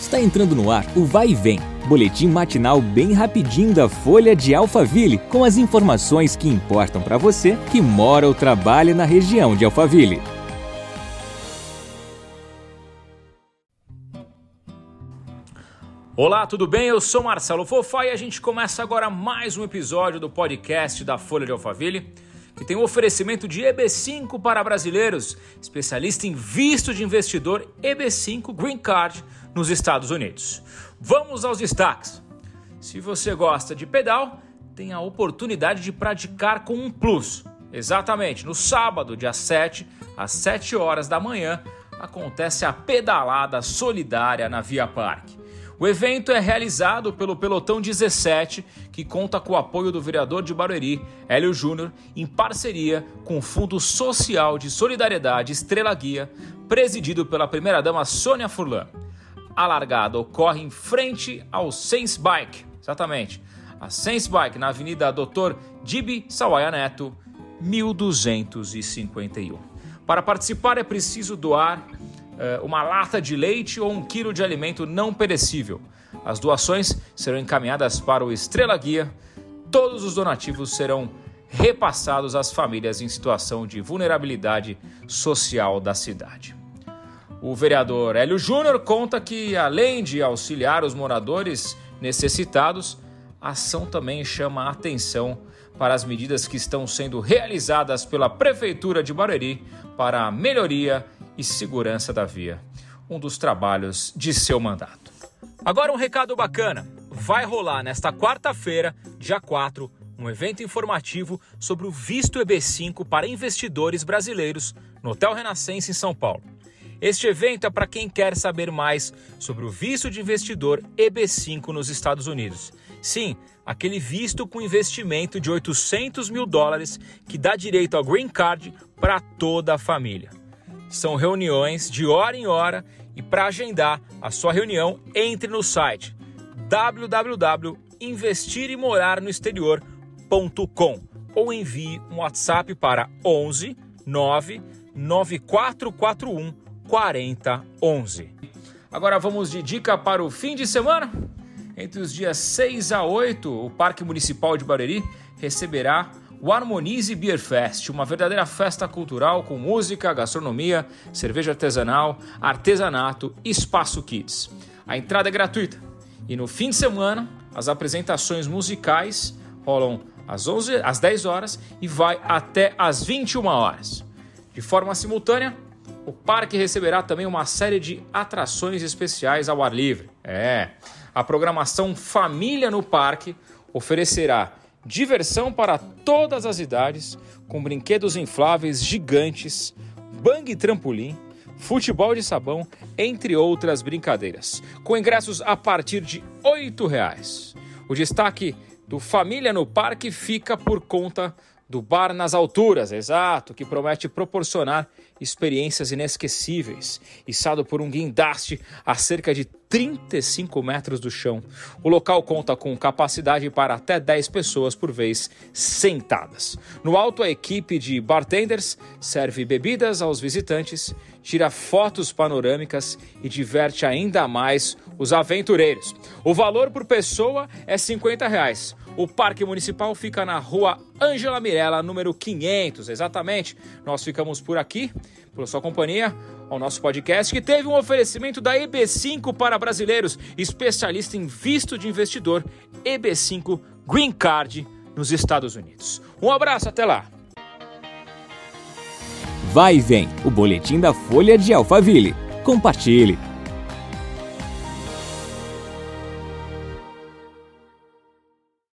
Está entrando no ar o Vai e Vem, boletim matinal bem rapidinho da Folha de Alphaville, com as informações que importam para você que mora ou trabalha na região de Alphaville. Olá, tudo bem? Eu sou Marcelo Fofá e a gente começa agora mais um episódio do podcast da Folha de Alphaville, que tem um oferecimento de EB5 para brasileiros, especialista em visto de investidor EB5 Green Card nos Estados Unidos. Vamos aos destaques. Se você gosta de pedal, tem a oportunidade de praticar com um plus. Exatamente, no sábado, dia 7, às 7 horas da manhã, acontece a pedalada solidária na Via Parque. O evento é realizado pelo Pelotão 17, que conta com o apoio do vereador de Barueri, Hélio Júnior, em parceria com o Fundo Social de Solidariedade Estrela Guia, presidido pela primeira-dama Sônia Furlan a largada ocorre em frente ao Sense Bike, exatamente. A Sense Bike na Avenida Dr. Dibi Sawaia Neto, 1251. Para participar é preciso doar uma lata de leite ou um quilo de alimento não perecível. As doações serão encaminhadas para o Estrela Guia. Todos os donativos serão repassados às famílias em situação de vulnerabilidade social da cidade. O vereador Hélio Júnior conta que, além de auxiliar os moradores necessitados, a ação também chama a atenção para as medidas que estão sendo realizadas pela Prefeitura de Barueri para a melhoria e segurança da via, um dos trabalhos de seu mandato. Agora um recado bacana. Vai rolar nesta quarta-feira, dia 4, um evento informativo sobre o visto EB5 para investidores brasileiros no Hotel Renascença em São Paulo. Este evento é para quem quer saber mais sobre o visto de investidor EB5 nos Estados Unidos. Sim, aquele visto com investimento de 800 mil dólares que dá direito ao Green Card para toda a família. São reuniões de hora em hora e para agendar a sua reunião, entre no site www.investiremorarnoexterior.com ou envie um WhatsApp para 11 9 9441 4011. Agora vamos de dica para o fim de semana. Entre os dias 6 a 8, o Parque Municipal de Barueri receberá o Harmonize Beer Fest, uma verdadeira festa cultural com música, gastronomia, cerveja artesanal, artesanato e espaço kids. A entrada é gratuita e no fim de semana as apresentações musicais rolam às, 11, às 10 horas e vai até às 21 horas. De forma simultânea, o parque receberá também uma série de atrações especiais ao ar livre. É, a programação Família no Parque oferecerá diversão para todas as idades, com brinquedos infláveis gigantes, bang trampolim, futebol de sabão, entre outras brincadeiras, com ingressos a partir de R$ reais. O destaque do Família no Parque fica por conta do Bar nas Alturas, exato, que promete proporcionar experiências inesquecíveis, içado por um guindaste a cerca de 35 metros do chão. O local conta com capacidade para até 10 pessoas por vez sentadas. No alto, a equipe de bartenders serve bebidas aos visitantes, tira fotos panorâmicas e diverte ainda mais os aventureiros. O valor por pessoa é 50 reais. O Parque Municipal fica na rua Ângela Mirella, número 500, exatamente. Nós ficamos por aqui, pela sua companhia, ao nosso podcast, que teve um oferecimento da EB5 para brasileiros, especialista em visto de investidor, EB5 Green Card nos Estados Unidos. Um abraço, até lá! Vai e vem, o boletim da Folha de Alphaville. Compartilhe!